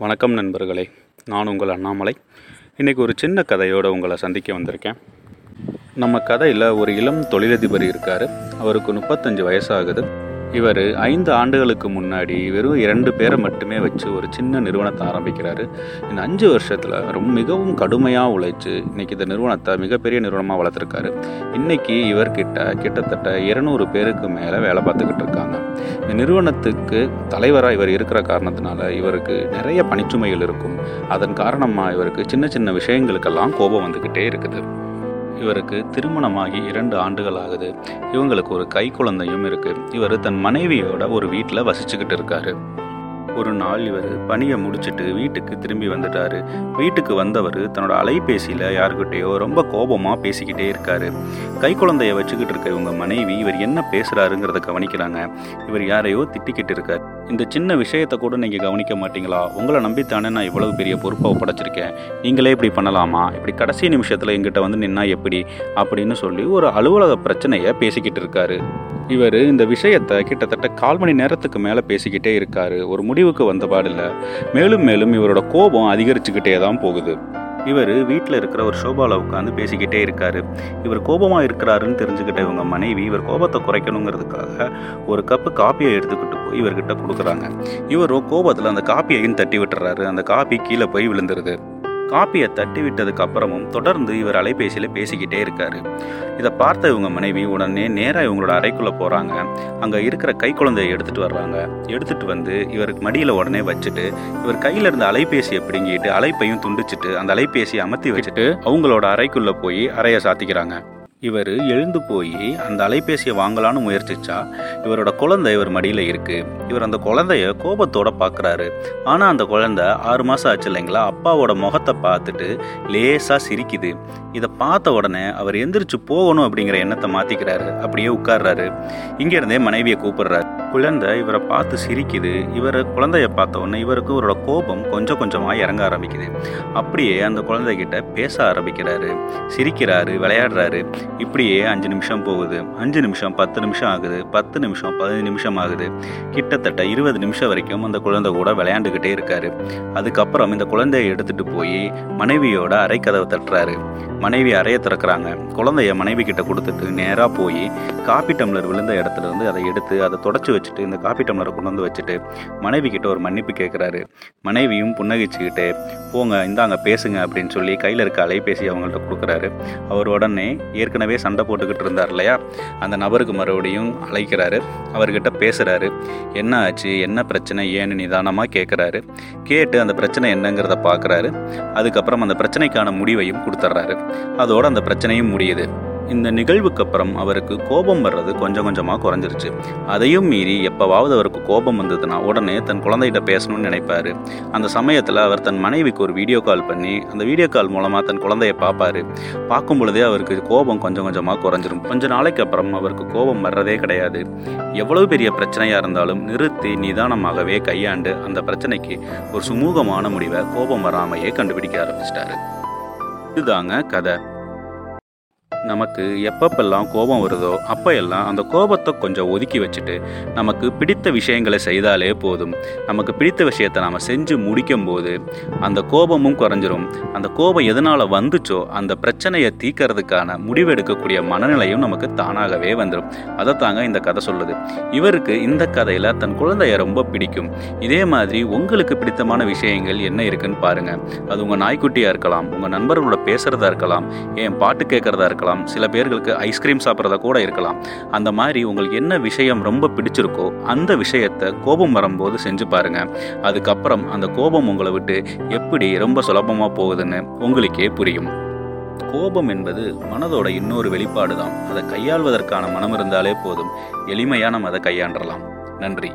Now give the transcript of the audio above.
வணக்கம் நண்பர்களே. நான் உங்கள் அண்ணாமலை. இன்றைக்கி ஒரு சின்ன கதையோடு உங்களை சந்திக்க வந்திருக்கேன். நம்ம கதையில் ஒரு இளம் தொழிலதிபர் இருக்கார். அவருக்கு முப்பத்தஞ்சு வயசாகுது. இவர் ஐந்து ஆண்டுகளுக்கு முன்னாடி வெறும் இரண்டு பேரை மட்டுமே வச்சு ஒரு சின்ன நிறுவனத்தை ஆரம்பிக்கிறாரு. இந்த அஞ்சு வருஷத்தில் ரொம்ப மிகவும் கடுமையாக உழைச்சு இன்னைக்கு இந்த நிறுவனத்தை மிகப்பெரிய நிறுவனமாக வளர்த்துருக்காரு. இன்னைக்கு இவர்கிட்ட கிட்டத்தட்ட இருநூறு பேருக்கு மேலே வேலை பார்த்துக்கிட்டு இருக்காங்க. இந்த நிறுவனத்துக்கு தலைவராக இவர் இருக்கிற காரணத்தினால இவருக்கு நிறைய பணிச்சுமைகள் இருக்கும். அதன் காரணமாக இவருக்கு சின்ன சின்ன விஷயங்களுக்கெல்லாம் கோபம் வந்துக்கிட்டே இருக்குது. இவருக்கு திருமணமாகி இரண்டு ஆண்டுகள் ஆகுது. இவங்களுக்கு ஒரு கை குழந்தையும் இருக்கு. இவர் தன் மனைவியோட ஒரு வீட்டில் வசிச்சுக்கிட்டு இருக்காரு. ஒரு நாள் இவர் பணியை முடிச்சுட்டு வீட்டுக்கு திரும்பி வந்துட்டாரு. வீட்டுக்கு வந்தவர் தன்னோட அலைபேசியில் யாருக்கிட்டேயோ ரொம்ப கோபமாக பேசிக்கிட்டே இருக்காரு. கை குழந்தைய வச்சுக்கிட்டு இருக்க இவங்க மனைவி இவர் என்ன பேசுகிறாருங்கிறத கவனிக்கிறாங்க. இவர் யாரையோ திட்டிக்கிட்டு இருக்கார். இந்த சின்ன விஷயத்தை கூட நீங்கள் கவனிக்க மாட்டீங்களா? உங்களை நம்பித்தானே நான் இவ்வளவு பெரிய பொறுப்பை ஒப்படைச்சிருக்கேன். நீங்களே இப்படி பண்ணலாமா? இப்படி கடைசி நிமிஷத்தில் எங்கிட்ட வந்து நின்னா எப்படி? அப்படின்னு சொல்லி ஒரு அலுவலக பிரச்சனையை பேசிக்கிட்டு இருக்காரு. இவர் இந்த விஷயத்தை கிட்டத்தட்ட கால் மணி நேரத்துக்கு மேலே பேசிக்கிட்டே இருக்காரு. ஒரு முடிவுக்கு வந்த பாடில்லை. மேலும் மேலும் இவரோட கோபம் அதிகரிச்சுக்கிட்டே தான் போகுது. இவர் வீட்டில் இருக்கிற ஒரு ஷோபாவில் உட்காந்து பேசிக்கிட்டே இருக்காரு. இவர் கோபமாக இருக்கிறாருன்னு தெரிஞ்சுக்கிட்ட இவங்க மனைவி இவர் கோபத்தை குறைக்கணுங்கிறதுக்காக ஒரு கப்பு காப்பியை எடுத்துக்கிட்டு போய் இவர்கிட்ட கொடுக்குறாங்க. இவரும் கோபத்தில் அந்த காப்பியையும் தட்டி விட்டுறாரு. அந்த காப்பி கீழே போய் விழுந்துருது. காப்பியை தட்டி விட்டதுக்கு அப்புறமும் தொடர்ந்து இவர் அலைபேசியில் பேசிக்கிட்டே இருக்காரு. இதை பார்த்த இவங்க மனைவி உடனே நேராக இவங்களோட அறைக்குள்ளே போகிறாங்க அங்கே இருக்கிற கை குழந்தையை எடுத்துகிட்டு வர்றாங்க. எடுத்துகிட்டு வந்து இவருக்கு மடியில் உடனே வச்சுட்டு இவர் கையில் இருந்த அலைபேசியை பிடுங்கிட்டு அலைப்பையும் துண்டிச்சிட்டு அந்த அலைபேசியை அமர்த்தி வச்சுட்டு அவங்களோட அறைக்குள்ளே போய் அறையை சாத்திக்கிறாங்க. இவர் எழுந்து போய் அந்த அலைபேசியை வாங்கலான்னு முயற்சிச்சா இவரோட குழந்தை இவர் மடியில் இருக்குது இவர் அந்த குழந்தைய கோபத்தோட பார்க்குறாரு ஆனால் அந்த குழந்தை ஆறு மாதம் ஆச்சு இல்லைங்களா? அப்பாவோட முகத்தை பார்த்துட்டு லேசாக சிரிக்குது. இதை பார்த்த உடனே அவர் எந்திரிச்சு போகணும் அப்படிங்கிற எண்ணத்தை மாற்றிக்கிறாரு அப்படியே உட்கார்றாரு. இங்கேருந்தே மனைவியை கூப்பிடுறாரு. குழந்தை இவரை பார்த்து சிரிக்குது. இவர் குழந்தைய பார்த்த உடனே இவருக்கு இவரோட கோபம் கொஞ்சம் கொஞ்சமாக இறங்க ஆரம்பிக்குது. அப்படியே அந்த குழந்தைகிட்ட பேச ஆரம்பிக்கிறாரு. சிரிக்கிறாரு விளையாடுறாரு. இப்படியே அஞ்சு நிமிஷம் போகுது. அஞ்சு நிமிஷம் பத்து நிமிஷம் ஆகுது. பத்து நிமிஷம் பதினஞ்சு நிமிஷம் ஆகுது. கிட்டத்தட்ட இருபது நிமிஷம் வரைக்கும் அந்த குழந்தை கூட விளையாண்டுக்கிட்டே இருக்காரு. அதுக்கப்புறம் இந்த குழந்தைய எடுத்துட்டு போய் மனைவியோட அறை கதவை தட்டுறாரு. மனைவி அறைய திறக்கிறாங்க. குழந்தைய மனைவி கிட்ட கொடுத்துட்டு நேராக போய் காப்பி டம்ளர் விழுந்த இடத்துல இருந்து அதை எடுத்து அதை தொடச்சி வச்சுட்டு இந்த காப்பி டம்ளரை கொண்டு வந்து வச்சுட்டு மனைவி கிட்ட ஒரு மன்னிப்பு கேட்குறாரு மனைவியும் புன்னகிச்சுக்கிட்டு போங்க இந்தாங்க பேசுங்க அப்படின்னு சொல்லி கையில் இருக்க அலைபேசி அவங்கள்ட்ட கொடுக்குறாரு. அவர் உடனே ஏற்கனவே சண்டை போட்டுக்கிட்டு இருந்தார் இல்லையா? அந்த நபருக்கு மறுபடியும் அழைக்கிறாரு. அவர்கிட்ட பேசுகிறாரு என்ன ஆச்சு? என்ன பிரச்சனை? ஏன்னு நிதானமாக கேட்குறாரு கேட்டு அந்த பிரச்சனை என்னங்கிறத பார்க்குறாரு அதுக்கப்புறம் அந்த பிரச்சனைக்கான முடிவையும் கொடுத்துட்றாரு. அதோட அந்த பிரச்சனையும் முடியுது. இந்த நிகழ்வுக்கு அப்புறம் அவருக்கு கோபம் வர்றது கொஞ்சம் கொஞ்சமாக குறைஞ்சிருச்சு. அதையும் மீறி எப்போவாவது அவருக்கு கோபம் வந்ததுன்னா உடனே தன் குழந்தைகிட்ட பேசணும்னு நினைப்பார். அந்த சமயத்தில் அவர் தன் மனைவிக்கு ஒரு வீடியோ கால் பண்ணி அந்த வீடியோ கால் மூலமாக தன் குழந்தைய பார்ப்பாரு பார்க்கும் பொழுதே அவருக்கு கோபம் கொஞ்சம் கொஞ்சமாக குறைஞ்சிரும். கொஞ்ச நாளைக்கு அப்புறம் அவருக்கு கோபம் வர்றதே கிடையாது. எவ்வளவு பெரிய பிரச்சனையாக இருந்தாலும் நிறுத்தி நிதானமாகவே கையாண்டு அந்த பிரச்சனைக்கு ஒரு சுமூகமான முடிவை கோபம் வராமையே கண்டுபிடிக்க ஆரம்பிச்சிட்டாரு. இதுதாங்க கதை. நமக்கு எப்பப்பெல்லாம் கோபம் வருதோ அப்போ எல்லாம் அந்த கோபத்தை கொஞ்சம் ஒதுக்கி வச்சுட்டு நமக்கு பிடித்த விஷயங்களை செய்தாலே போதும். நமக்கு பிடித்த விஷயத்தை நாம் செஞ்சு முடிக்கும் போது அந்த கோபமும் குறைஞ்சிரும். அந்த கோபம் எதனால் வந்துச்சோ அந்த பிரச்சனையை தீக்கிறதுக்கான முடிவெடுக்கக்கூடிய மனநிலையும் நமக்கு தானாகவே வந்துடும் அதை தாங்க இந்த கதை சொல்லுது. இவருக்கு இந்த கதையில் தன் குழந்தைய ரொம்ப பிடிக்கும். இதே மாதிரி உங்களுக்கு பிடித்தமான விஷயங்கள் என்ன இருக்குன்னு பாருங்கள் அது உங்கள் நாய்க்குட்டியாக இருக்கலாம் உங்கள் நண்பர்களோட பேசுகிறதா இருக்கலாம் ஏன் பாட்டு கேட்குறதா இருக்கலாம் சில பேர்களுக்கு ஐஸ்கிரீம் சாப்பிட்றதா கூட இருக்கலாம். அந்த மாதிரி உங்களுக்கு என்ன விஷயம் ரொம்ப பிடிச்சிருக்கோ அந்த விஷயத்தை கோபம் வரும்போது செஞ்சு பாருங்க. அதுக்கப்புறம் அந்த கோபம் உங்களை விட்டு எப்படி ரொம்ப சுலபமாக போகுதுன்னு உங்களுக்கே புரியும். கோபம் என்பது மனதோட இன்னொரு வெளிப்பாடு தான் அதை கையாள்வதற்கான மனம் இருந்தாலே போதும். எளிமையாக நம்ம அதை கையாண்டலாம் நன்றி.